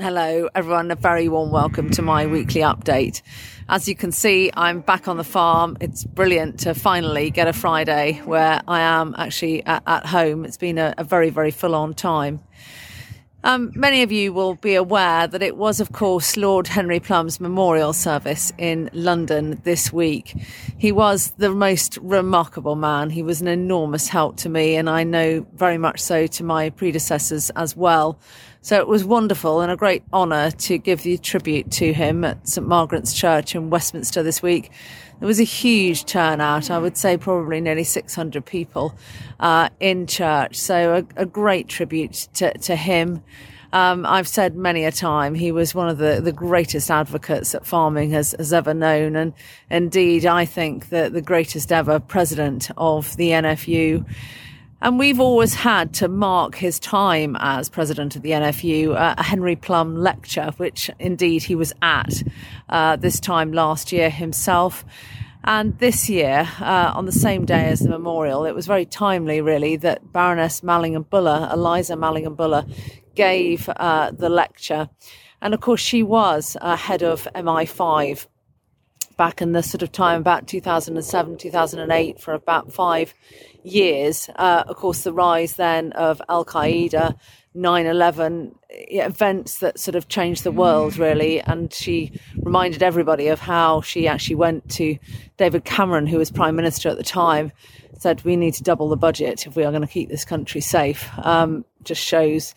Hello, everyone. A very warm welcome to my weekly update. As you can see, I'm back on the farm. It's brilliant to finally get a Friday where I am actually at, at home. It's been a, a very, very full on time. Um, many of you will be aware that it was, of course, Lord Henry Plumb's memorial service in London this week. He was the most remarkable man. He was an enormous help to me, and I know very much so to my predecessors as well. So it was wonderful and a great honour to give the tribute to him at St Margaret's Church in Westminster this week. There was a huge turnout. I would say probably nearly 600 people uh, in church. So a, a great tribute to, to him. Um, I've said many a time he was one of the, the greatest advocates that farming has, has ever known. And indeed, I think that the greatest ever president of the NFU. And we've always had to mark his time as president of the NFU uh, a Henry Plumb lecture, which indeed he was at uh, this time last year himself. And this year, uh, on the same day as the memorial, it was very timely, really, that Baroness Manningham Buller, Eliza Manningham Buller, gave uh, the lecture. And of course, she was uh, head of MI5 back in the sort of time about 2007, 2008 for about five years. Uh, of course, the rise then of Al Qaeda, 9 11, events that sort of changed the world, really. And she reminded everybody of how she actually went to David Cameron, who was Prime Minister at the time, said, We need to double the budget if we are going to keep this country safe. Um, just shows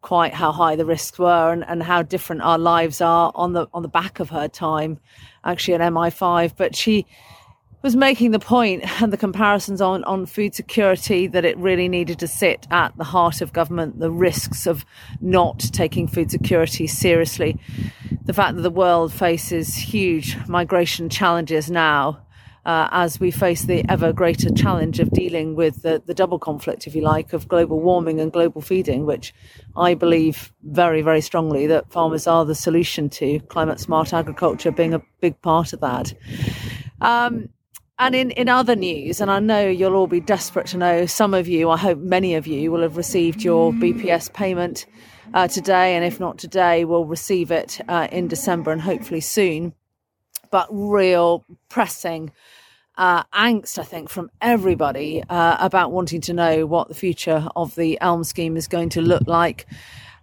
quite how high the risks were and, and how different our lives are on the on the back of her time actually at MI5 but she was making the point and the comparisons on, on food security that it really needed to sit at the heart of government, the risks of not taking food security seriously, the fact that the world faces huge migration challenges now. Uh, as we face the ever greater challenge of dealing with the, the double conflict, if you like, of global warming and global feeding, which I believe very, very strongly that farmers are the solution to climate smart agriculture being a big part of that. Um, and in, in other news, and I know you'll all be desperate to know, some of you, I hope many of you, will have received your BPS payment uh, today, and if not today, will receive it uh, in December and hopefully soon. But real pressing uh, angst, I think, from everybody uh, about wanting to know what the future of the ELM scheme is going to look like.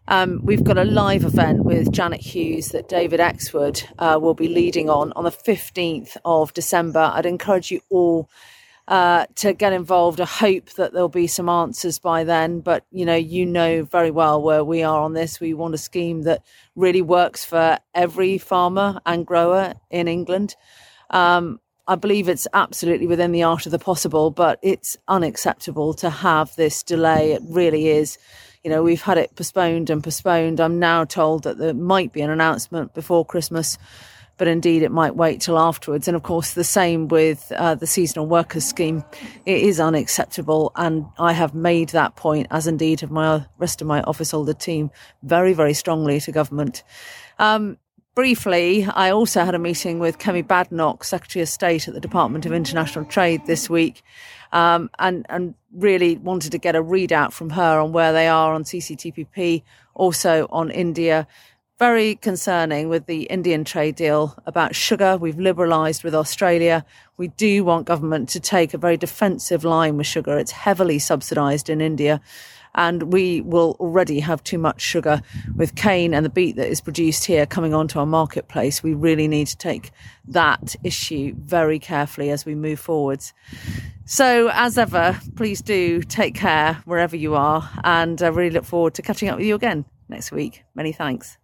Um, we've got a live event with Janet Hughes that David Exwood uh, will be leading on on the 15th of December. I'd encourage you all uh, to get involved. I hope that there'll be some answers by then, but you know, you know very well where we are on this. We want a scheme that really works for every farmer and grower in England. Um, I believe it's absolutely within the art of the possible, but it's unacceptable to have this delay. It really is you know, we've had it postponed and postponed. I'm now told that there might be an announcement before Christmas, but indeed it might wait till afterwards. And of course, the same with uh, the seasonal workers scheme. It is unacceptable. And I have made that point, as indeed have my rest of my office holder team, very, very strongly to government. Um, briefly, I also had a meeting with Kemi Badenoch, Secretary of State at the Department of International Trade this week um, and and really wanted to get a readout from her on where they are on CPTPP, also on India. Very concerning with the Indian trade deal about sugar. We've liberalised with Australia. We do want government to take a very defensive line with sugar. It's heavily subsidised in India and we will already have too much sugar with cane and the beet that is produced here coming onto our marketplace. We really need to take that issue very carefully as we move forwards. So, as ever, please do take care wherever you are, and I really look forward to catching up with you again next week. Many thanks.